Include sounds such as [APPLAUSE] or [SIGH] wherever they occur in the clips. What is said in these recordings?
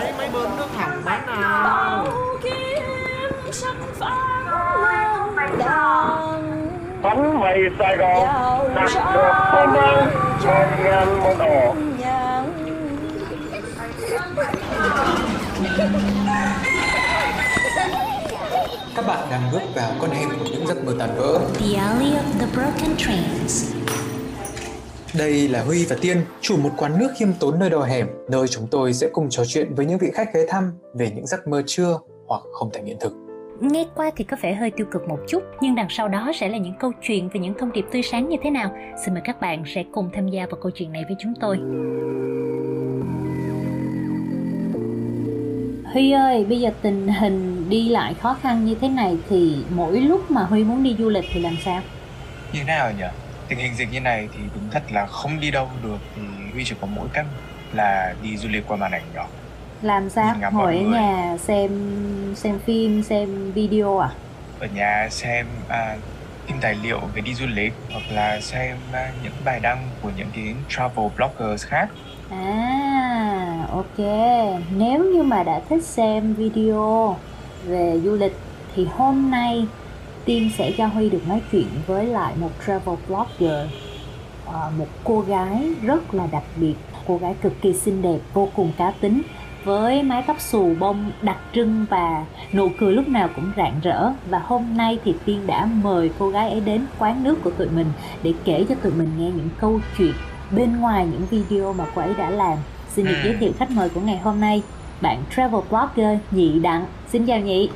cháy mấy bơm nước hỏng bán nào Bánh mì Sài Gòn đặt được hôm nay một ngàn một ổ Các bạn đang bước vào con hẻm của những giấc mơ tan vỡ. The Alley of the Broken Trains. Đây là Huy và Tiên, chủ một quán nước khiêm tốn nơi đầu hẻm, nơi chúng tôi sẽ cùng trò chuyện với những vị khách ghé thăm về những giấc mơ chưa hoặc không thành hiện thực. Nghe qua thì có vẻ hơi tiêu cực một chút, nhưng đằng sau đó sẽ là những câu chuyện về những thông điệp tươi sáng như thế nào. Xin mời các bạn sẽ cùng tham gia vào câu chuyện này với chúng tôi. Huy ơi, bây giờ tình hình đi lại khó khăn như thế này thì mỗi lúc mà Huy muốn đi du lịch thì làm sao? như thế nào nhỉ tình hình dịch như này thì đúng thật là không đi đâu được thì huy chỉ có mỗi cách là đi du lịch qua màn ảnh nhỏ Làm sao? Ngồi ở nhà xem xem phim, xem video à? ở nhà xem à, phim tài liệu về đi du lịch hoặc là xem à, những bài đăng của những cái travel bloggers khác À, ok. Nếu như mà đã thích xem video về du lịch thì hôm nay Tiên sẽ cho Huy được nói chuyện với lại một travel blogger. Ờ, một cô gái rất là đặc biệt cô gái cực kỳ xinh đẹp vô cùng cá tính với mái tóc xù bông đặc trưng và nụ cười lúc nào cũng rạng rỡ. Và hôm nay thì tiên đã mời cô gái ấy đến quán nước của tụi mình để kể cho tụi mình nghe những câu chuyện bên ngoài những video mà cô ấy đã làm. Xin được Ừ. giới thiệu khách mời của ngày hôm nay bạn travel blogger nhị đặng. Xin chào nhị.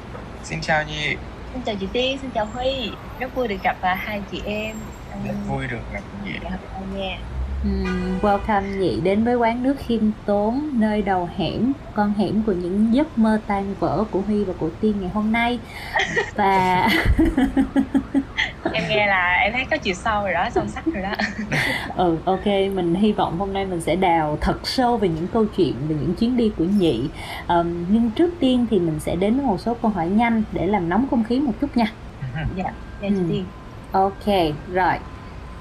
Xin chào nhị Xin chào chị Tiên, xin chào Huy. Rất vui được gặp hai chị em. Rất vui được gặp nhị Dạ, hôm nay nha Ừm, welcome nhị đến với quán nước khiêm tốn nơi đầu hẻm con hẻm của những giấc mơ tan vỡ của Huy và của Tiên ngày hôm nay. Và [LAUGHS] Em nghe là em thấy có chiều sâu rồi đó, sâu sắc rồi đó. Ừ ok mình hy vọng hôm nay mình sẽ đào thật sâu về những câu chuyện về những chuyến đi của nhị. Ờm, nhưng trước tiên thì mình sẽ đến với một số câu hỏi nhanh để làm nóng không khí một chút nha. Dạ, dạ chị Ừ. Ok rồi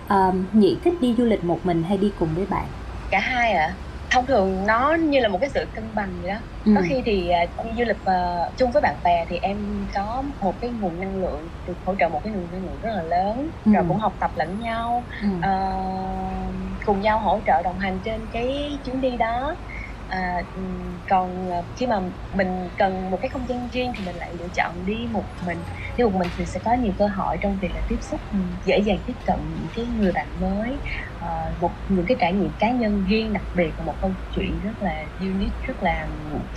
Ờm, nhị thích đi du lịch một mình hay đi cùng với bạn Cả hai ạ Thông thường nó như là một cái sự cân bằng vậy đó Ừ. Có khi thì à, đi du lịch à, chung với bạn bè thì em có một cái nguồn năng lượng Được hỗ trợ một cái nguồn năng lượng rất là lớn Ừ. Rồi cũng học tập lẫn nhau Ừ. Ờ, cùng nhau hỗ trợ đồng hành trên cái chuyến đi đó à, còn ờ, khi mà mình cần một cái không gian riêng thì mình lại lựa chọn đi một mình đi một mình thì sẽ có nhiều cơ hội trong việc là tiếp xúc dễ dàng tiếp cận những cái người bạn mới à, một những cái trải nghiệm cá nhân riêng đặc biệt và một câu chuyện rất là unique rất là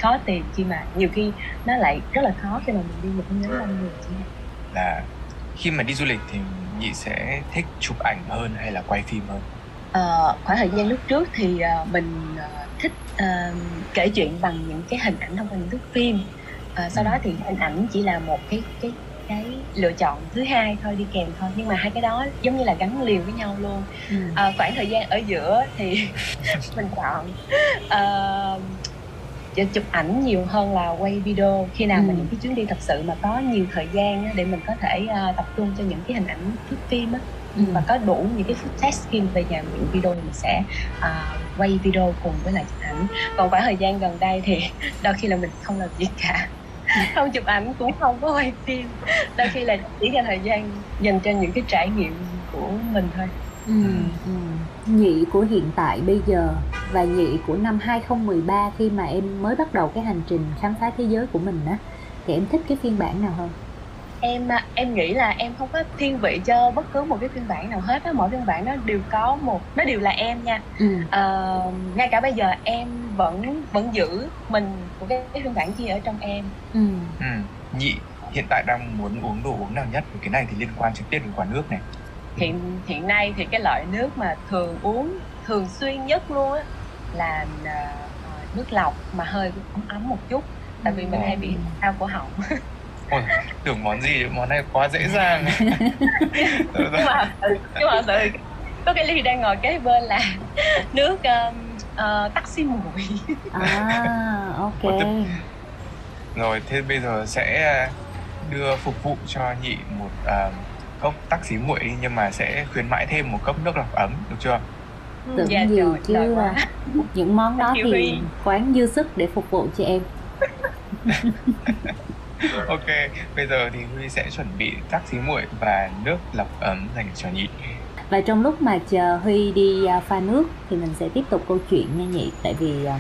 khó tìm khi mà nhiều khi nó lại rất là khó khi mà mình đi một cái nhóm đông người chẳng hạn. là khi mà đi du lịch thì nhị sẽ thích chụp ảnh hơn hay là quay phim hơn Ờ, khoảng thời gian lúc trước thì ờ, mình ờ, thích ờ, kể chuyện bằng những cái hình ảnh thông qua những thước phim. Ờ, sau đó thì hình ảnh chỉ là một cái cái cái lựa chọn thứ hai thôi đi kèm thôi. Nhưng mà hai cái đó giống như là gắn liền với nhau luôn. Ừ. Ờ, khoảng thời gian ở giữa thì [LAUGHS] mình chọn chỉ chụp ảnh nhiều hơn là quay video. Khi nào mà Ừ. những cái chuyến đi thật sự mà có nhiều thời gian để mình có thể tập trung cho những cái hình ảnh thước phim á Ừ. và có đủ những cái test skin về nhà những video thì mình sẽ à, quay video cùng với lại chụp ảnh còn khoảng thời gian gần đây thì [LAUGHS] đôi khi là mình không làm gì cả [LAUGHS] không chụp ảnh cũng không có quay phim đôi khi là chỉ dành thời gian dành cho những cái trải nghiệm của mình thôi Ừ, ừ. Nhị của hiện tại bây giờ và nhị của năm 2013 khi mà em mới bắt đầu cái hành trình khám phá thế giới của mình á thì em thích cái phiên bản nào hơn? Em à, em nghĩ là em không có thiên vị cho bất cứ một cái phiên bản nào hết á. Mỗi phiên bản nó đều có một nó đều là em nha. Ừ. Ờ, ngay cả bây giờ em vẫn vẫn giữ mình của cái, cái phiên bản kia ở trong em. Ừ. ừ. nhị hiện tại đang muốn uống đồ uống nào nhất? Cái này thì liên quan trực tiếp đến quán nước này. Hiện hiện nay thì cái loại nước mà thường uống thường xuyên nhất luôn á là à, à, nước lọc mà hơi ấm ấm một chút. Tại vì mình hay bị đau cổ họng [LAUGHS] Ôi, tưởng món gì món này quá dễ dàng. [LAUGHS] Nhưng mà ừ, nhưng mà sự có cái ly đang ngồi kế bên là nước um, uh, taxi muội À, ok. Rồi thế bây giờ sẽ à, đưa phục vụ cho nhị một à, cốc tắc xí nguội nhưng mà sẽ khuyến mãi thêm một cốc nước lọc ấm được chưa? Tưởng Dạ gì trời, chứ quá. những món đó thì quán dư sức để phục vụ cho em [LAUGHS] [LAUGHS] Ok, bây giờ thì Huy sẽ chuẩn bị các xí muội và nước lọc ấm dành cho nhị. và trong lúc mà chờ Huy đi à, pha nước thì mình sẽ tiếp tục câu chuyện nha nhị. Tại vì à,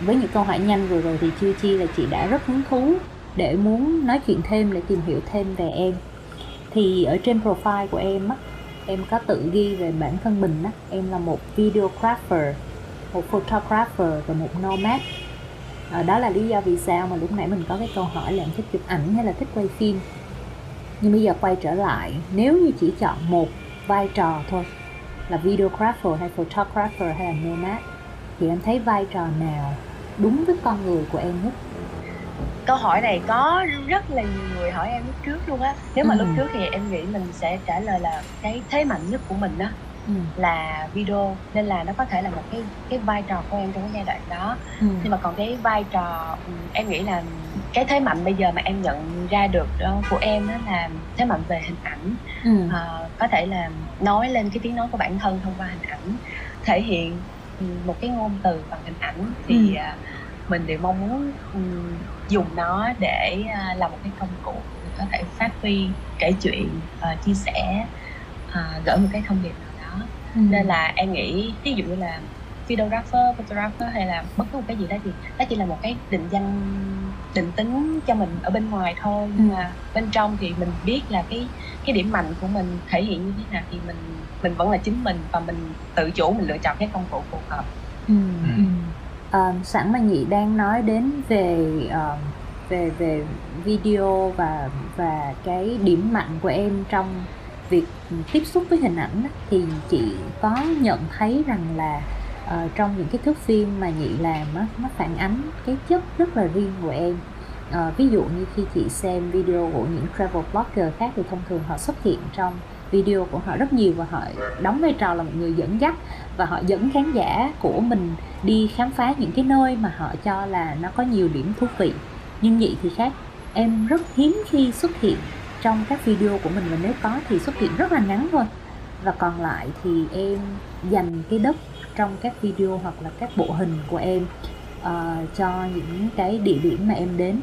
với những câu hỏi nhanh vừa rồi thì Chiêu Chi là chị đã rất hứng thú để muốn nói chuyện thêm để tìm hiểu thêm về em. Thì ở trên profile của em á em có tự ghi về bản thân mình á. Em là một videographer một photographer và một nomad à, đó là lý do vì sao mà lúc nãy mình có cái câu hỏi là em thích chụp ảnh hay là thích quay phim. Nhưng bây giờ quay trở lại nếu như chỉ chọn một vai trò thôi là videographer hay photographer hay là nomad thì em thấy vai trò nào đúng với con người của em nhất? Câu hỏi này có rất là nhiều người hỏi em lúc trước luôn á. Nếu mà Ừ. lúc trước thì em nghĩ mình sẽ trả lời là cái thế mạnh nhất của mình đó ừ. là video nên là nó có thể là một cái cái vai trò của em trong cái giai đoạn đó Ừ. nhưng mà còn cái vai trò ừ, em nghĩ là cái thế mạnh bây giờ mà em nhận ra được đó của em đó là thế mạnh về hình ảnh Ừ. Ờ, có thể là nói lên cái tiếng nói của bản thân thông qua hình ảnh thể hiện ừ, một cái ngôn từ bằng hình ảnh thì Ừ. à, mình đều mong muốn dùng nó để à, làm một cái công cụ có thể phát huy kể chuyện à, chia sẻ à, gửi một cái thông điệp nào Ừ. nên là em nghĩ ví dụ như là videographer, photographer hay là bất cứ một cái gì đó thì đó chỉ là một cái định danh định tính cho mình ở bên ngoài thôi nhưng Ừ. mà bên trong thì mình biết là cái cái điểm mạnh của mình thể hiện như thế nào thì mình mình vẫn là chính mình và mình tự chủ mình lựa chọn cái công cụ phù hợp Ừ. Ừ. Ờ, sẵn mà nhị đang nói đến về ờ, về về video và và cái điểm mạnh của em trong việc tiếp xúc với hình ảnh thì chị có nhận thấy rằng là uh, trong những cái thước phim mà nhị làm á, nó phản ánh cái chất rất là riêng của em. Uh, ví dụ như khi chị xem video của những travel blogger khác thì thông thường họ xuất hiện trong video của họ rất nhiều và họ đóng vai trò là một người dẫn dắt và họ dẫn khán giả của mình đi khám phá những cái nơi mà họ cho là nó có nhiều điểm thú vị. Nhưng nhị thì khác em rất hiếm khi xuất hiện trong các video của mình và nếu có thì xuất hiện rất là ngắn thôi. Và còn lại thì em dành cái đất trong các video hoặc là các bộ hình của em uh, cho những cái địa điểm mà em đến.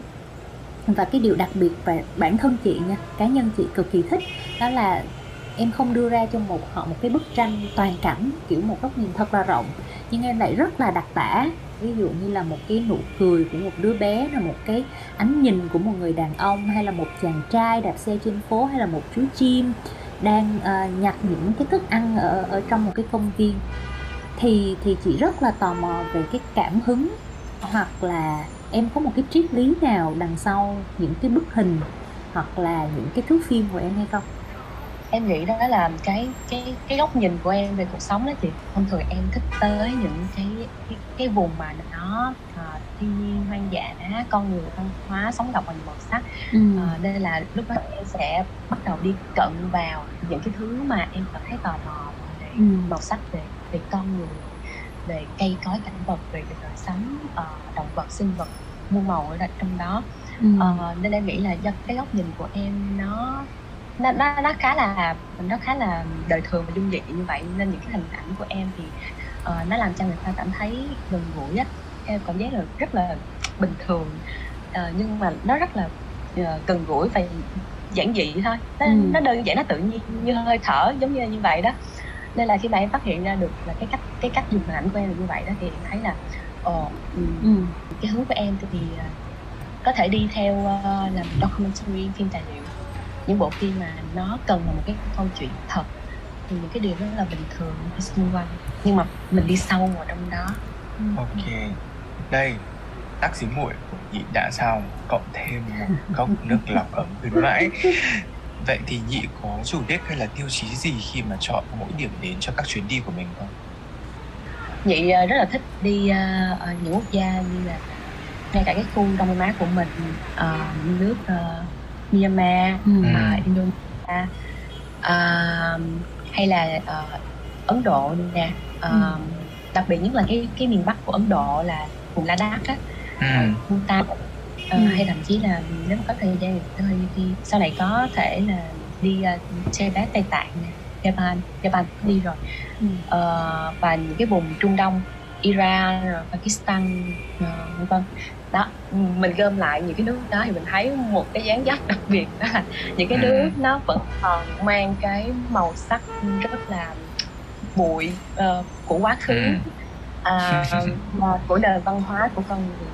Và cái điều đặc biệt về bản thân chị nha cá nhân chị cực kỳ thích đó là em không đưa ra cho một họ một cái bức tranh toàn cảnh kiểu một góc nhìn thật là rộng nhưng em lại rất là đặc tả. Ví dụ như là một cái nụ cười của một đứa bé là một cái ánh nhìn của một người đàn ông hay là một chàng trai đạp xe trên phố hay là một chú chim đang uh, nhặt những cái thức ăn ở ở trong một cái công viên. Thì thì chị rất là tò mò về cái cảm hứng hoặc là em có một cái triết lý nào đằng sau những cái bức hình hoặc là những cái thước phim của em hay không? Em nghĩ đó là cái cái cái góc nhìn của em về cuộc sống đó chị thông thường em thích tới những cái cái, cái vùng mà nó à, thiên nhiên hoang dã con người văn hóa sống động và màu sắc ừ. à, nên là lúc đó em sẽ bắt đầu đi cận vào những cái thứ mà em cảm thấy tò mò về Ừ. màu sắc về về con người về cây cối cảnh vật về đời sống ờ, động vật sinh vật muôn màu ở trong đó Ừ. Ờ, nên em nghĩ là do cái góc nhìn của em nó nó nó, nó khá là nó khá là đời thường và dung dị như vậy nên những cái hình ảnh của em thì ờ, nó làm cho người ta cảm thấy gần gũi á em cảm giác là rất là bình thường Ờ, nhưng mà nó rất là ờ, gần gũi và giản dị thôi nó, Ừ. nó đơn giản nó tự nhiên như hơi thở giống như như vậy đó nên là khi mà em phát hiện ra được là cái cách cái cách dùng hình ảnh của em là như vậy đó thì em thấy là ồ ừ, Ừ. cái hướng của em thì có thể đi theo ờ, làm documentary phim tài liệu những bộ phim mà nó cần là một cái câu chuyện thật. Thì những cái điều đó là bình thường ở xung quanh. Nhưng mà mình đi sâu vào trong đó. Ok, đây tác xí muội của nhị đã xong cộng thêm một [LAUGHS] cốc nước lọc ấm khuyến mãi vậy thì nhị có chủ đích hay là tiêu chí gì khi mà chọn mỗi điểm đến cho các chuyến đi của mình không? Nhị ờ, rất là thích đi ờ, ở những quốc gia như là ngay cả cái khu đông nam á của mình ờ, nước Myanmar Ừ. ờ, Indonesia ờ, hay là ờ, Ấn Độ nè Ờ, Ừ. đặc biệt nhất là cái cái miền Bắc của Ấn Độ là vùng Ladakh á ừ. Ờ, Ừ. hay thậm chí là nếu mà có thời gian thì đi sau này có thể là đi uh, bát Tây Tạng nè Japan Japan đi rồi Ừ. Ờ, và những cái vùng Trung Đông Iran rồi Pakistan vân vân đó mình gom lại những cái nước đó thì mình thấy một cái dáng dấp đặc biệt đó là những cái Ừ. nước nó vẫn còn mang cái màu sắc rất là bụi ờ, của quá khứ Ừ. à, [LAUGHS] và của nền văn hóa của con người.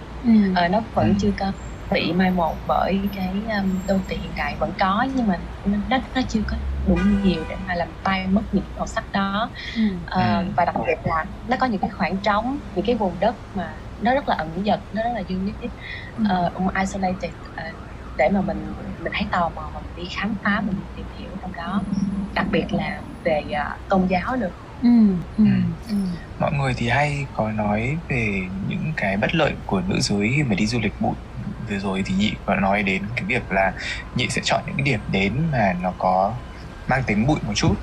Ờ, nó vẫn Ừ. chưa có bị mai một bởi cái um, đô thị hiện đại vẫn có nhưng mà nó nó, nó chưa có đủ nhiều để mà làm tay mất những màu sắc đó Ừ. Ờ, Ừ. và đặc biệt là nó có những cái khoảng trống những cái vùng đất mà nó rất là ẩn dật nó rất là unique uh, isolated ờ, để mà mình mình thấy tò mò và mình đi khám phá mình tìm hiểu trong đó đặc biệt là về ờ, tôn giáo được Ừ. Ừ. Ừ. Ừ. mọi người thì hay có nói về những cái bất lợi của nữ giới khi mà đi du lịch bụi vừa rồi thì nhị có nói đến cái việc là nhị sẽ chọn những cái điểm đến mà nó có mang tính bụi một chút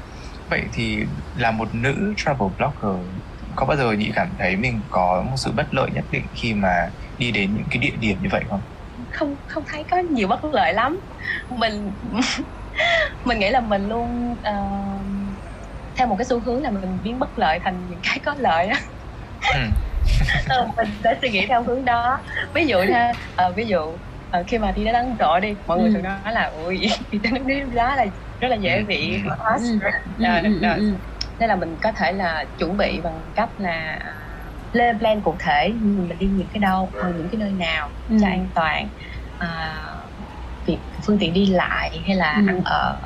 vậy thì là một nữ travel blogger có bao giờ nhị cảm thấy mình có một sự bất lợi nhất định khi mà đi đến những cái địa điểm như vậy không không không thấy có nhiều bất lợi lắm mình [LAUGHS] mình nghĩ là mình luôn ờ, theo một cái xu hướng là mình biến bất lợi thành những cái có lợi á ừ. [LAUGHS] Ờ, mình sẽ suy nghĩ theo hướng đó ví dụ ha ờ, ví dụ ờ, khi mà đi đến Ấn Độ đi mọi người Ừ. thường nói là ui [LAUGHS] đi đến nước đó là rất là dễ bị Ừ. lost Ừ. Ừ. Nên là mình có thể là chuẩn bị bằng cách là à, lên plan cụ thể mình đi những cái đâu những cái nơi nào Ừ. cho an toàn à, việc phương tiện đi lại hay là Ừ. ăn ở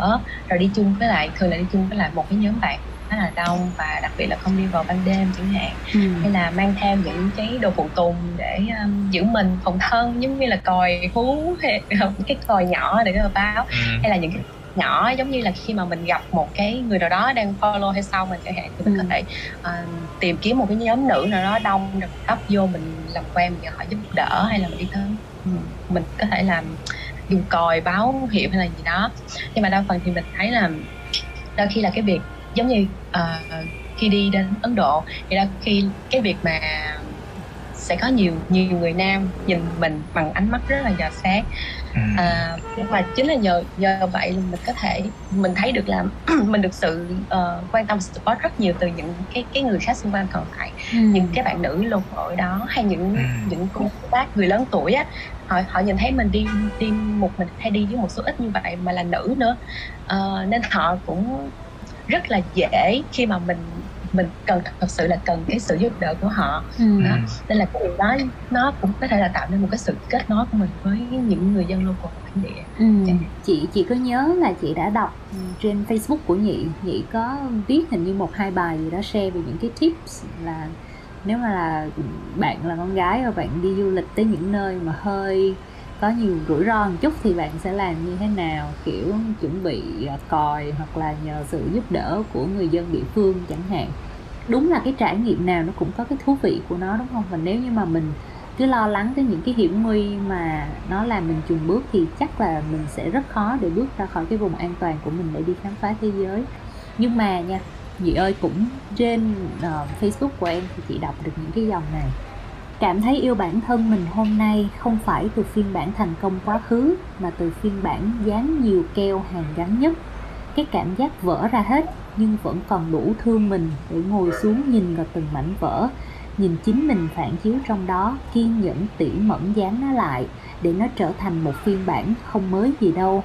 rồi đi chung với lại thường là đi chung với lại một cái nhóm bạn khá là đông và đặc biệt là không đi vào ban đêm chẳng hạn Ừ. hay là mang theo những cái đồ phụ tùng để um, giữ mình phòng thân giống như là còi hú hay [LAUGHS] cái còi nhỏ để báo Ừ. hay là những cái nhỏ giống như là khi mà mình gặp một cái người nào đó đang follow hay sau mình chẳng hạn thì mình Ừ. có thể ờ, tìm kiếm một cái nhóm nữ nào đó đông mình ấp vô mình làm quen mình họ giúp đỡ hay là mình đi tới ừ, mình có thể làm dùng còi báo hiệu hay là gì đó nhưng mà đa phần thì mình thấy là đôi khi là cái việc giống như ờ, khi đi đến Ấn Độ thì đôi khi cái việc mà sẽ có nhiều nhiều người nam nhìn mình bằng ánh mắt rất là dò xét Ừ. à, nhưng mà chính là nhờ nhờ vậy mình có thể mình thấy được là [CLEARS THROAT] mình được sự ờ, quan tâm support rất nhiều từ những cái cái người khác xung quanh còn lại Ừ. những cái bạn nữ lục ở đó hay những Ừ. những cô bác người lớn tuổi á họ họ nhìn thấy mình đi đi một mình hay đi với một số ít như vậy mà là nữ nữa Ờ, nên họ cũng rất là dễ khi mà mình mình cần thật sự là cần cái sự giúp đỡ của họ Ừ. đó. nên là cái điều đó nó cũng có thể là tạo nên một cái sự kết nối của mình với những người dân local của bản địa Ừ. chị chị có nhớ là chị đã đọc ừ, trên Facebook của nhị nhị có viết hình như một hai bài gì đó share về những cái tips là nếu mà là bạn là con gái và bạn đi du lịch tới những nơi mà hơi có nhiều rủi ro một chút thì bạn sẽ làm như thế nào? Kiểu chuẩn bị à, còi hoặc là nhờ sự giúp đỡ của người dân địa phương chẳng hạn. Đúng là cái trải nghiệm nào nó cũng có cái thú vị của nó đúng không? Và nếu như mà mình cứ lo lắng tới những cái hiểm nguy mà nó làm mình chùn bước thì chắc là mình sẽ rất khó để bước ra khỏi cái vùng an toàn của mình để đi khám phá thế giới. Nhưng mà nha chị ơi cũng trên uh, Facebook của em thì chị đọc được những cái dòng này. Cảm thấy yêu bản thân mình hôm nay không phải từ phiên bản thành công quá khứ mà từ phiên bản dán nhiều keo hàng gắn nhất. Cái cảm giác vỡ ra hết nhưng vẫn còn đủ thương mình để ngồi xuống nhìn vào từng mảnh vỡ, nhìn chính mình phản chiếu trong đó, kiên nhẫn tỉ mẩn dán nó lại để nó trở thành một phiên bản không mới gì đâu.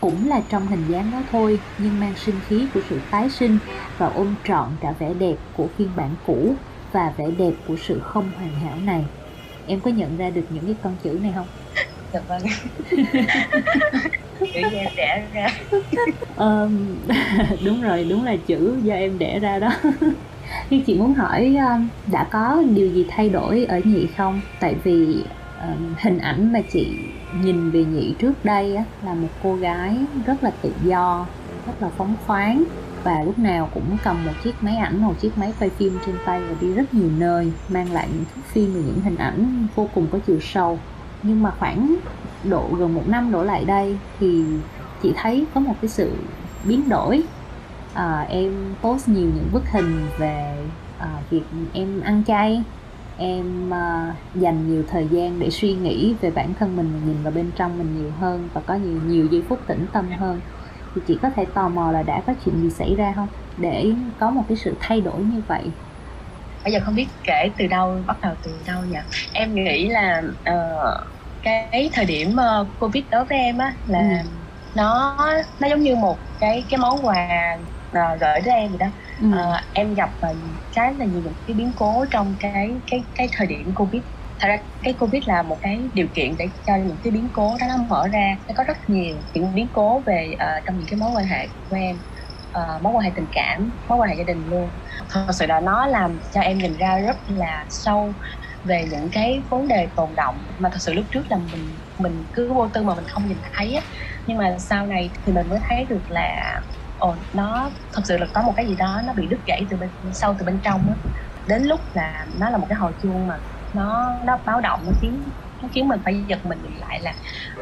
Cũng là trong hình dáng đó thôi, nhưng mang sinh khí của sự tái sinh và ôm trọn cả vẻ đẹp của phiên bản cũ và vẻ đẹp của sự không hoàn hảo này. Em có nhận ra được những cái con chữ này không? dạ vâng [LAUGHS] chữ da đẻ ra Ờm, [LAUGHS] đúng rồi, đúng là chữ do em đẻ ra đó. [LAUGHS] Nhưng chị muốn hỏi um, đã có điều gì thay đổi ở nhị không? Tại vì um, hình ảnh mà chị nhìn về nhị trước đây á, là một cô gái rất là tự do, rất là phóng khoáng và lúc nào cũng cầm một chiếc máy ảnh, một chiếc máy quay phim trên tay và đi rất nhiều nơi, mang lại những thước phim và những hình ảnh vô cùng có chiều sâu. Nhưng mà khoảng độ gần một năm đổ lại đây thì chị thấy có một cái sự biến đổi à, em post nhiều những bức hình về à, việc em ăn chay em à, dành nhiều thời gian để suy nghĩ về bản thân mình và nhìn vào bên trong mình nhiều hơn và có nhiều nhiều giây phút tĩnh tâm hơn thì chị có thể tò mò là đã có chuyện gì xảy ra không? Để có một cái sự thay đổi như vậy. Bây giờ không biết kể từ đâu bắt đầu từ đâu nhỉ em nghĩ là uh, cái thời điểm uh, covid đối với em á là ừ. nó nó giống như một cái cái món quà uh, gửi đến em vậy đó. Ừ. uh, em gặp uh, khá là nhiều những cái biến cố trong cái cái cái thời điểm covid thật ra cái covid là một cái điều kiện để cho những cái biến cố đó nó mở ra. Nó có rất nhiều những biến cố về uh, trong những cái mối quan hệ của em uh, mối quan hệ tình cảm mối quan hệ gia đình luôn. Thật sự là nó làm cho em nhìn ra rất là sâu về những cái vấn đề tồn động mà thật sự lúc trước là mình mình cứ vô tư mà mình không nhìn thấy á. Nhưng mà sau này thì mình mới thấy được là ồ nó thật sự là có một cái gì đó nó bị đứt gãy từ bên sâu từ bên trong á. Đến lúc là nó là một cái hồi chuông mà nó nó báo động nó khiến nó khiến mình phải giật mình lại là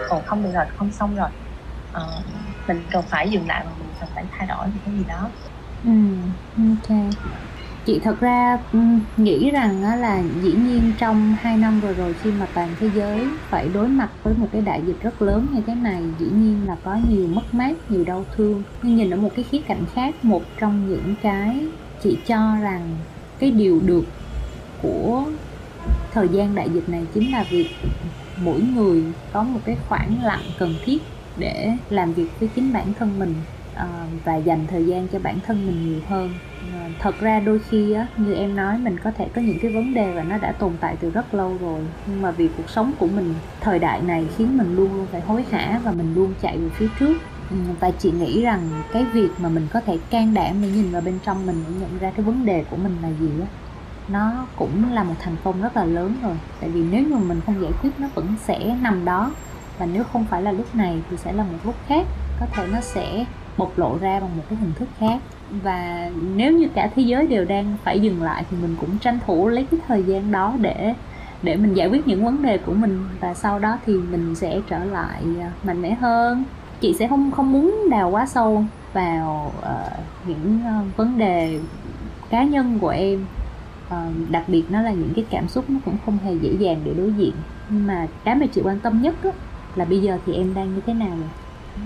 ồ không được rồi không xong rồi. Ờ, mình cần phải dừng lại và mình cần phải thay đổi cái gì đó. Ừ ok. Chị thật ra ừ, nghĩ rằng là dĩ nhiên trong hai năm vừa rồi khi mà toàn thế giới phải đối mặt với một cái đại dịch rất lớn như thế này dĩ nhiên là có nhiều mất mát nhiều đau thương. Nhưng nhìn ở một cái khía cạnh khác một trong những cái chị cho rằng cái điều được của thời gian đại dịch này chính là việc mỗi người có một cái khoảng lặng cần thiết để làm việc với chính bản thân mình uh, và dành thời gian cho bản thân mình nhiều hơn. Uh, thật ra đôi khi á như em nói mình có thể có những cái vấn đề và nó đã tồn tại từ rất lâu rồi nhưng mà vì cuộc sống của mình thời đại này khiến mình luôn luôn phải hối hả và mình luôn chạy về phía trước. Ừ, và chị nghĩ rằng cái việc mà mình có thể can đảm để nhìn vào bên trong mình để nhận ra cái vấn đề của mình là gì á nó cũng là một thành công rất là lớn rồi. Tại vì nếu như mình không giải quyết nó vẫn sẽ nằm đó. Và nếu không phải là lúc này thì sẽ là một lúc khác. Có thể nó sẽ bộc lộ ra bằng một cái hình thức khác. Và nếu như cả thế giới đều đang phải dừng lại thì mình cũng tranh thủ lấy cái thời gian đó để để mình giải quyết những vấn đề của mình. Và sau đó thì mình sẽ trở lại à, mạnh mẽ hơn. Chị sẽ không không muốn đào quá sâu vào uh, những uh, vấn đề cá nhân của em uh, đặc biệt nó là những cái cảm xúc nó cũng không hề dễ dàng để đối diện. Nhưng mà cái mà chị quan tâm nhất đó, là bây giờ thì em đang như thế nào? rồi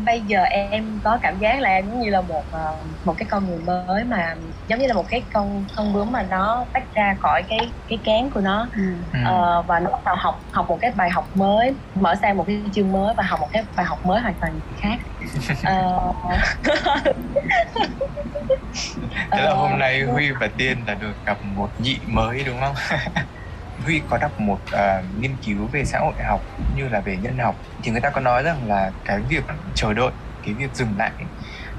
bây giờ em có cảm giác là em giống như là một ờ, một cái con người mới mà giống như là một cái con con bướm mà nó tách ra khỏi cái cái kén của nó. Ừ. uh, và nó bắt đầu học học một cái bài học mới mở sang một cái chương mới và học một cái bài học mới hoàn toàn khác. Uh... [LAUGHS] Thế là hôm nay Huy và Tiên là được gặp một nhị mới đúng không? [LAUGHS] Huy có đọc một uh, nghiên cứu về xã hội học như là về nhân học thì người ta có nói rằng là cái việc chờ đợi cái việc dừng lại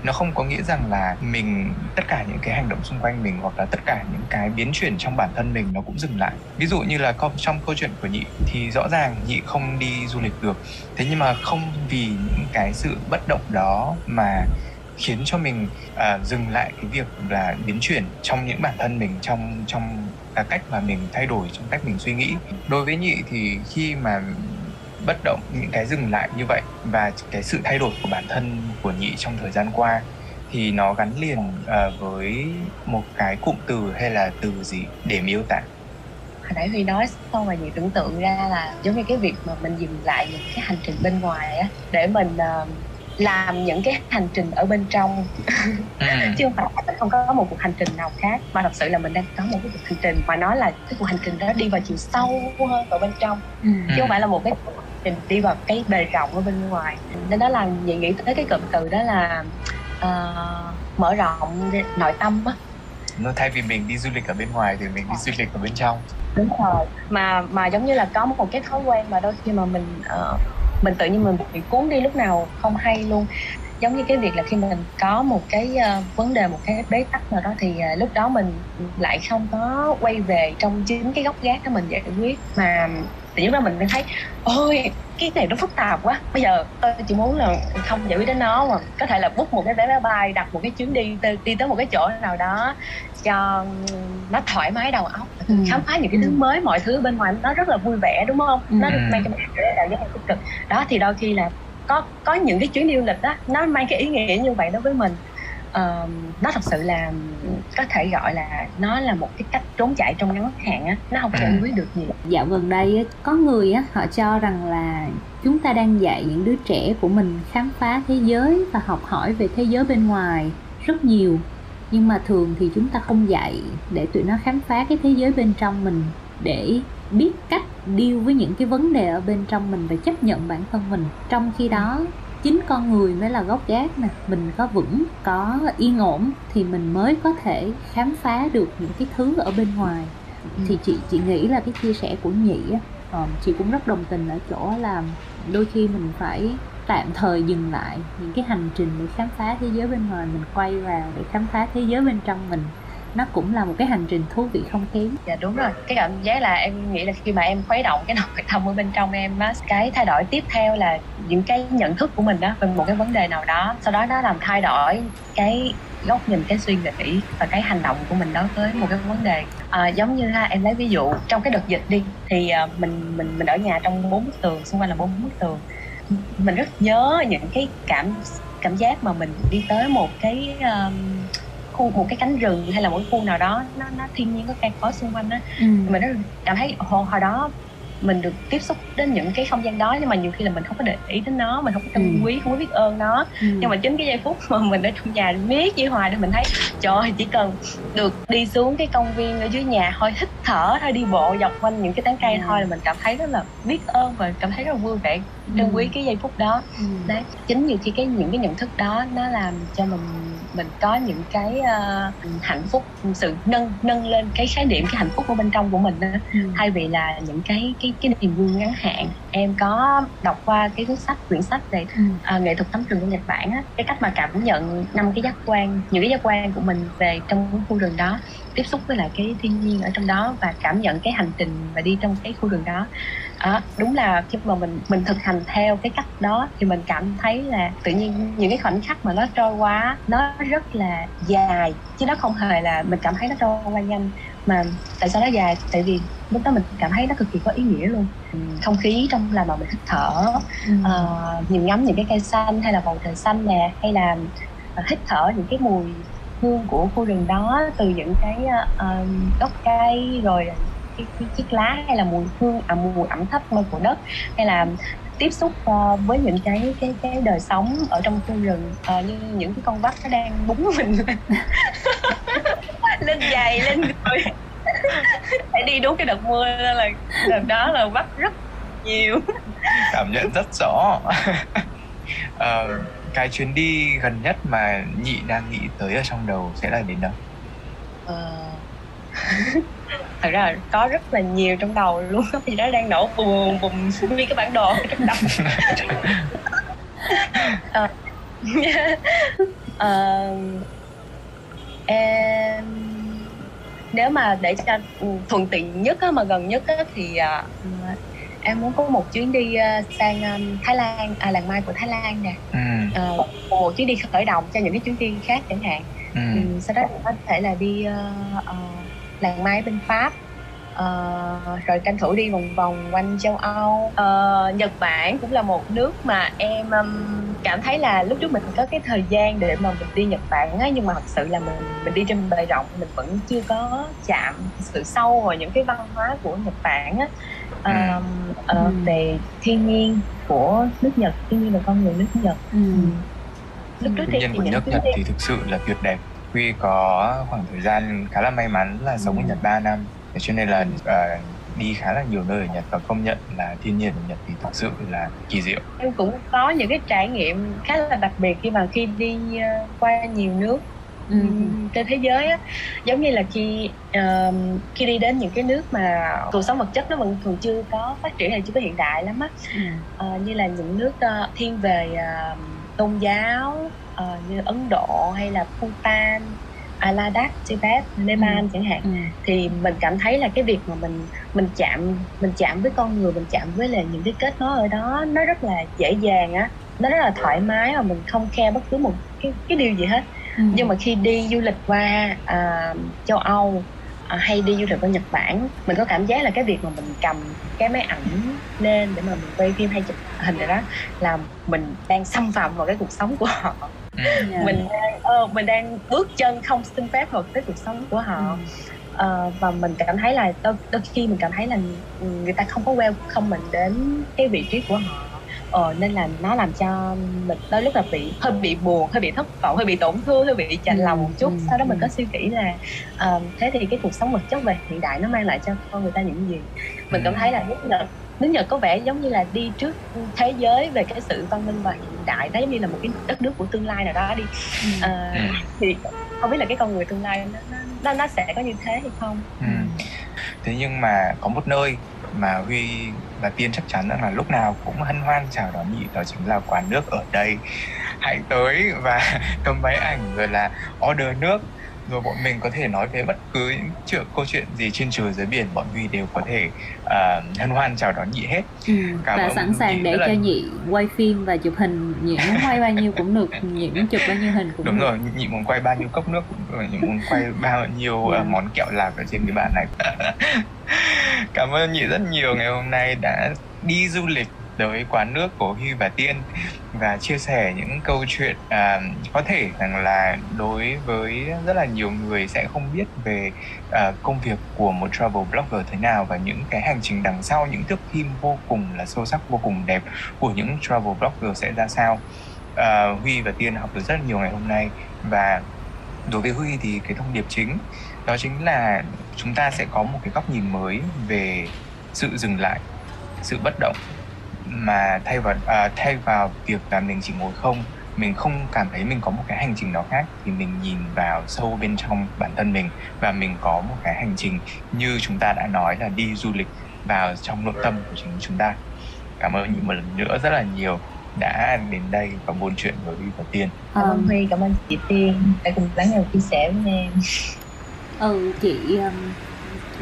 nó không có nghĩa rằng là mình tất cả những cái hành động xung quanh mình hoặc là tất cả những cái biến chuyển trong bản thân mình nó cũng dừng lại. Ví dụ như là trong câu chuyện của nhị thì rõ ràng nhị không đi du lịch được. Thế nhưng mà không vì những cái sự bất động đó mà khiến cho mình uh, dừng lại cái việc là biến chuyển trong những bản thân mình trong trong là cách mà mình thay đổi trong cách mình suy nghĩ. Đối với nhị thì khi mà bất động những cái dừng lại như vậy và cái sự thay đổi của bản thân của nhị trong thời gian qua thì nó gắn liền uh, với một cái cụm từ hay là từ gì để miêu tả? Hồi nãy huy nói xong mà nhị tưởng tượng ra là giống như cái việc mà mình dừng lại những cái hành trình bên ngoài á để mình uh, làm những cái hành trình ở bên trong. Ừ. [LAUGHS] chứ không phải mình không có một cuộc hành trình nào khác mà thật sự là mình đang có một cái cuộc hành trình mà nói là cái cuộc hành trình đó đi vào chiều sâu hơn ở bên trong. Ừ. chứ không phải là một cái cuộc hành trình đi vào cái bề rộng ở bên ngoài. Nên đó là chị nghĩ tới cái cụm từ đó là uh, mở rộng nội tâm á. Nó thay vì mình đi du lịch ở bên ngoài thì mình đi du lịch ở bên trong. Đúng rồi. Mà mà giống như là có một cái thói quen mà đôi khi mà mình uh, mình tự nhiên mình bị cuốn đi lúc nào không hay luôn. Giống như cái việc là khi mình có một cái uh, vấn đề một cái bế tắc nào đó thì uh, lúc đó mình lại không có quay về trong chính cái góc gác đó mình giải quyết. Mà thì lúc đó mình thấy ôi cái này nó phức tạp quá bây giờ tôi chỉ muốn là không giải quyết đến nó mà có thể là book một cái vé máy bay đặt một cái chuyến đi đi tới một cái chỗ nào đó cho nó thoải mái đầu óc ừ. khám phá những cái thứ ừ. mới mọi thứ bên ngoài nó rất là vui vẻ đúng không ừ. nó mang cho mình đạo giác tích cực đó thì đôi khi là có có những cái chuyến đi du lịch đó nó mang cái ý nghĩa như vậy đối với mình uh, nó thật sự là có thể gọi là nó là một cái cách trốn chạy trong ngắn hạn á nó không giải Ừ. quyết được gì dạo gần đây có người á họ cho rằng là chúng ta đang dạy những đứa trẻ của mình khám phá thế giới và học hỏi về thế giới bên ngoài rất nhiều. Nhưng mà thường thì chúng ta không dạy để tụi nó khám phá cái thế giới bên trong mình để biết cách deal với những cái vấn đề ở bên trong mình và chấp nhận bản thân mình. Trong khi đó chính con người mới là gốc gác nè. Mình có vững có yên ổn thì mình mới có thể khám phá được những cái thứ ở bên ngoài. Thì chị chị nghĩ là cái chia sẻ của nhị á ờ, chị cũng rất đồng tình ở chỗ là đôi khi mình phải tạm thời dừng lại những cái hành trình để khám phá thế giới bên ngoài mình quay vào để khám phá thế giới bên trong mình nó cũng là một cái hành trình thú vị không kém. Dạ đúng rồi. Cái cảm giác là em nghĩ là khi mà em khuấy động cái nội tâm ở bên trong em á cái thay đổi tiếp theo là những cái nhận thức của mình đó về một cái vấn đề nào đó. Sau đó nó làm thay đổi cái góc nhìn cái suy nghĩ và cái hành động của mình đối với một cái vấn đề. À, giống như ha em lấy ví dụ trong cái đợt dịch đi thì à, mình mình mình ở nhà trong bốn bức tường xung quanh là bốn bức tường. Mình rất nhớ những cái cảm cảm giác mà mình đi tới một cái um, khu một cái cánh rừng hay là một cái khu nào đó nó nó thiên nhiên có cây cối xung quanh á ừ. mình rất cảm thấy hồi, hồi đó mình được tiếp xúc đến những cái không gian đó nhưng mà nhiều khi là mình không có để ý đến nó mình không có trân Ừ. quý không có biết ơn nó Ừ. nhưng mà chính cái giây phút mà mình ở trong nhà miết với hoài thì mình thấy trời ơi chỉ cần được đi xuống cái công viên ở dưới nhà thôi hít thở thôi đi bộ dọc quanh những cái tán cây Ừ. thôi là mình cảm thấy rất là biết ơn và cảm thấy rất là vui vẻ trân quý cái giây phút đó Ừ. đấy chính nhiều khi cái những cái nhận thức đó nó làm cho mình mình có những cái ờ, hạnh phúc sự nâng nâng lên cái khái niệm cái hạnh phúc ở bên trong của mình đó Ừ. thay vì là những cái cái cái niềm vui ngắn hạn. Em có đọc qua cái cuốn sách quyển sách về Ừ. à, nghệ thuật tắm rừng của Nhật Bản á, cái cách mà cảm nhận năm cái giác quan những cái giác quan của mình về trong khu rừng đó tiếp xúc với lại cái thiên nhiên ở trong đó và cảm nhận cái hành trình mà đi trong cái khu rừng đó. À, đúng là khi mà mình mình thực hành theo cái cách đó thì mình cảm thấy là tự nhiên những cái khoảnh khắc mà nó trôi qua nó rất là dài. Chứ nó không hề là mình cảm thấy nó trôi qua nhanh mà tại sao nó dài? Tại vì lúc đó mình cảm thấy nó cực kỳ có ý nghĩa luôn. Không khí trong làm mà mình hít thở Ừ. Ờ, nhìn ngắm những cái cây xanh hay là bầu trời xanh nè hay là ờ, hít thở những cái mùi hương của khu rừng đó từ những cái ờ, gốc cây rồi cái, cái chiếc lá hay là mùi hương à, mùi ẩm thấp của đất hay là tiếp xúc ờ, với những cái cái cái đời sống ở trong khu rừng Ờ, như những cái con vắt nó đang búng mình [LAUGHS] lên giày lên người phải đi đúng cái đợt mưa nên là đợt đó là vắt rất nhiều. Cảm nhận rất rõ. Ờ, cái chuyến đi gần nhất mà nhị đang nghĩ tới ở trong đầu sẽ là đến đâu? Ờ, thật ra là có rất là nhiều trong đầu luôn thì nó đang nổ bùm bùm nguyên cái bản đồ trong đầu. Ờ. [LAUGHS] Ờ, em nếu mà để cho ừ, thuận tiện nhất á, mà gần nhất á, thì à, em muốn có một chuyến đi à, sang um, Thái Lan à làng mai của Thái Lan nè. Ừ, Ờ, một chuyến đi khởi động cho những cái chuyến đi khác chẳng hạn. Ừ. Ừ, sau đó có thể là đi ờ, ờ, làng mai bên Pháp. Ờ, rồi tranh thủ đi vòng vòng quanh châu Âu. Ờ, Nhật Bản cũng là một nước mà em um, cảm thấy là lúc trước mình có cái thời gian để mà mình đi Nhật Bản á nhưng mà thật sự là mình mình đi trên bề rộng mình vẫn chưa có chạm sự sâu vào những cái văn hóa của Nhật Bản á. Ờ, Ừ. về thiên nhiên của nước Nhật thiên nhiên và con người nước Nhật. Ừ. lúc trước thiên nhiên của nước Nhật đi. thì thực sự là tuyệt đẹp. Huy có khoảng thời gian khá là may mắn là sống ở Ừ. Nhật 3 năm cho nên là ờ, đi khá là nhiều nơi ở Nhật và công nhận là thiên nhiên ở Nhật thì thực sự là kỳ diệu em cũng có những cái trải nghiệm khá là đặc biệt khi mà khi đi ờ, qua nhiều nước Ừ. trên thế giới á giống như là khi ờm, khi đi đến những cái nước mà cuộc sống vật chất nó vẫn thường chưa có phát triển hay chưa có hiện đại lắm á Ừ. Ờ, như là những nước ờ, thiên về ờ, tôn giáo ờ, như Ấn Độ hay là Bhutan, Ladakh, Tibet, Nepal Ừ. chẳng hạn Ừ. thì mình cảm thấy là cái việc mà mình mình chạm mình chạm với con người mình chạm với là những cái kết nối ở đó nó rất là dễ dàng á nó rất là thoải mái mà mình không khe bất cứ một cái cái điều gì hết Ừ. nhưng mà khi đi du lịch qua à, châu Âu à, hay đi du lịch qua Nhật Bản mình có cảm giác là cái việc mà mình cầm cái máy ảnh lên để mà mình quay phim hay chụp hình rồi đó là mình đang xâm phạm vào cái cuộc sống của họ Ừ. Dạ. mình đang ờ, mình đang bước chân không xin phép vào cái cuộc sống của họ Ừ. Ờ, và mình cảm thấy là đôi, đôi khi mình cảm thấy là người ta không có welcome mình đến cái vị trí của họ ờ, nên là nó làm cho mình đôi lúc là bị hơi bị buồn hơi bị thất vọng hơi bị tổn thương hơi bị chạnh Ừ, lòng một chút ừ, sau đó mình ừ. có suy nghĩ là ờ, thế thì cái cuộc sống vật chất về hiện đại nó mang lại cho con người ta những gì mình cảm Ừ. thấy là nước nhật nước nhật có vẻ giống như là đi trước thế giới về cái sự văn minh và hiện đại giống như là một cái đất nước của tương lai nào đó đi Ừ. Ừ. thì không biết là cái con người tương lai nó, nó, nó, nó sẽ có như thế hay không Ừ. thế nhưng mà có một nơi mà huy và tiên chắc chắn rằng là lúc nào cũng hân hoan chào đón nhị đó chính là quán nước ở đây hãy tới và [LAUGHS] cầm máy ảnh rồi là order nước rồi bọn mình có thể nói về bất cứ những chuyện câu chuyện gì trên trời dưới biển bọn huy đều có thể ờ, hân hoan chào đón nhị hết Ừ. Cảm và sẵn sàng nhị để là- cho nhị quay phim và chụp hình nhị muốn quay bao nhiêu cũng được [LAUGHS] nhị muốn chụp bao nhiêu hình cũng đúng được rồi nhị muốn quay bao nhiêu cốc nước cũng được nhị muốn quay bao nhiêu ờ, Dạ. món kẹo lạc ở trên cái bàn này [LAUGHS] cảm ơn nhị rất nhiều ngày hôm nay đã đi du lịch tới quán nước của Huy và Tiên và chia sẻ những câu chuyện à, có thể rằng là đối với rất là nhiều người sẽ không biết về à, công việc của một travel blogger thế nào và những cái hành trình đằng sau những thước phim vô cùng là sâu sắc vô cùng đẹp của những travel blogger sẽ ra sao. À, Huy và Tiên học được rất nhiều ngày hôm nay và đối với Huy thì cái thông điệp chính đó chính là chúng ta sẽ có một cái góc nhìn mới về sự dừng lại sự bất động mà thay vào à, thay vào việc là mình chỉ ngồi không mình không cảm thấy mình có một cái hành trình nào khác thì mình nhìn vào sâu bên trong bản thân mình và mình có một cái hành trình như chúng ta đã nói là đi du lịch vào trong nội tâm của chính chúng ta. Cảm ơn những một lần nữa rất là nhiều đã đến đây và buôn chuyện với Huy và Tiên. Cảm ơn Um, Huy cảm ơn chị Tiên đã cùng lắng nghe chia sẻ với em. Ừ chị um,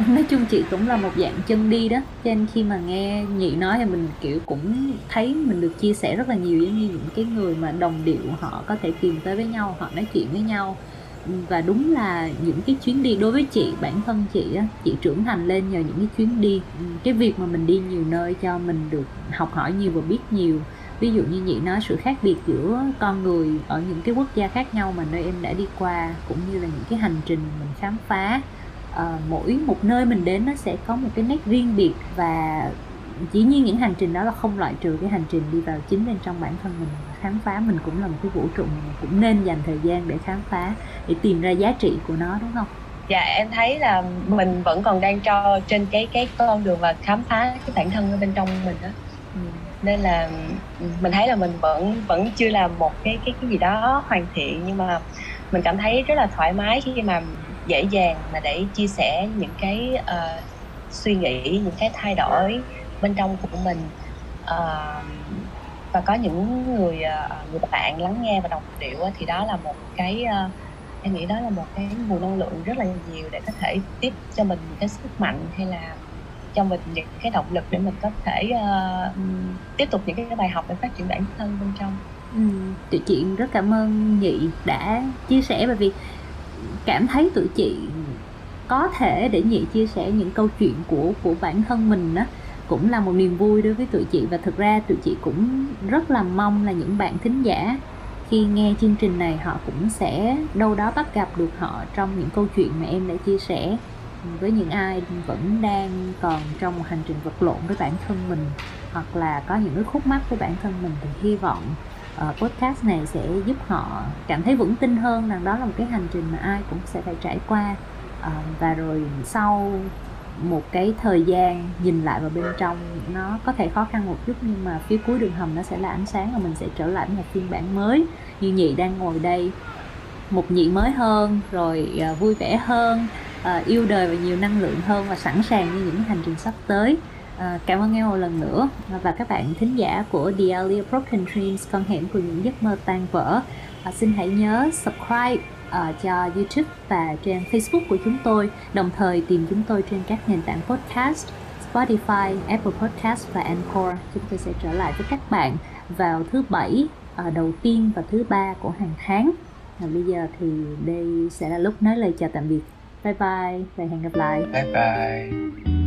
[LAUGHS] nói chung chị cũng là một dạng chân đi đó, cho nên khi mà nghe nhị nói thì mình, kiểu, cũng thấy mình được chia sẻ rất là nhiều giống như những cái người mà đồng điệu họ có thể tìm tới với nhau, họ nói chuyện với nhau. Và đúng là những cái chuyến đi đối với chị, bản thân chị á, chị trưởng thành lên nhờ những cái chuyến đi. Cái việc mà mình đi nhiều nơi cho mình được học hỏi nhiều và biết nhiều. Ví dụ như nhị nói sự khác biệt giữa con người ở những cái quốc gia khác nhau mà nơi em đã đi qua, cũng như là những cái hành trình mình khám phá. Ờ, mỗi một nơi mình đến nó sẽ có một cái nét riêng biệt và chỉ nhiên những hành trình đó là không loại trừ cái hành trình đi vào chính bên trong bản thân mình. Khám phá mình cũng là một cái vũ trụ mình cũng nên dành thời gian để khám phá để tìm ra giá trị của nó đúng không? Dạ em thấy là mình vẫn còn đang cho trên cái cái con đường và khám phá cái bản thân ở bên trong mình đó nên là mình thấy là mình vẫn vẫn chưa là một cái cái cái gì đó hoàn thiện nhưng mà mình cảm thấy rất là thoải mái khi mà dễ dàng mà để chia sẻ những cái uh, suy nghĩ những cái thay đổi bên trong của mình. Uh, và có những người uh, người bạn lắng nghe và đồng điệu thì đó là một cái uh, em nghĩ đó là một cái nguồn năng lượng rất là nhiều để có thể tiếp cho mình cái sức mạnh hay là cho mình những cái động lực để mình có thể uh, tiếp tục những cái bài học để phát triển bản thân bên trong. Ừ, tụi chị rất cảm ơn nhị đã chia sẻ bởi vì cảm thấy tụi chị có thể để nhị chia sẻ những câu chuyện của của bản thân mình đó cũng là một niềm vui đối với tụi chị. Và thực ra tụi chị cũng rất là mong là những bạn thính giả khi nghe chương trình này, họ cũng sẽ đâu đó bắt gặp được họ trong những câu chuyện mà em đã chia sẻ với những ai vẫn đang còn trong một hành trình vật lộn với bản thân mình, hoặc là có những cái khúc mắc của bản thân mình. Thì hy vọng uh, podcast này sẽ giúp họ cảm thấy vững tin hơn rằng đó là một cái hành trình mà ai cũng sẽ phải trải qua. Ờ, và rồi sau một cái thời gian nhìn lại vào bên trong nó có thể khó khăn một chút nhưng mà phía cuối đường hầm nó sẽ là ánh sáng và mình sẽ trở lại một phiên bản mới. Như nhị đang ngồi đây một nhị mới hơn rồi ờ, vui vẻ hơn yêu đời và nhiều năng lượng hơn và sẵn sàng như những hành trình sắp tới. À, cảm ơn em một lần nữa. Và các bạn thính giả của The Alley of Broken Dreams con hẻm của những giấc mơ tan vỡ. À, xin hãy nhớ subscribe uh, cho YouTube và trên Facebook của chúng tôi đồng thời tìm chúng tôi trên các nền tảng podcast Spotify, Apple Podcast và Anchor. Chúng tôi sẽ trở lại với các bạn vào thứ bảy uh, đầu tiên và thứ ba của hàng tháng. Và bây giờ thì đây sẽ là lúc nói lời chào tạm biệt. Bye bye và hẹn gặp lại. Bye bye.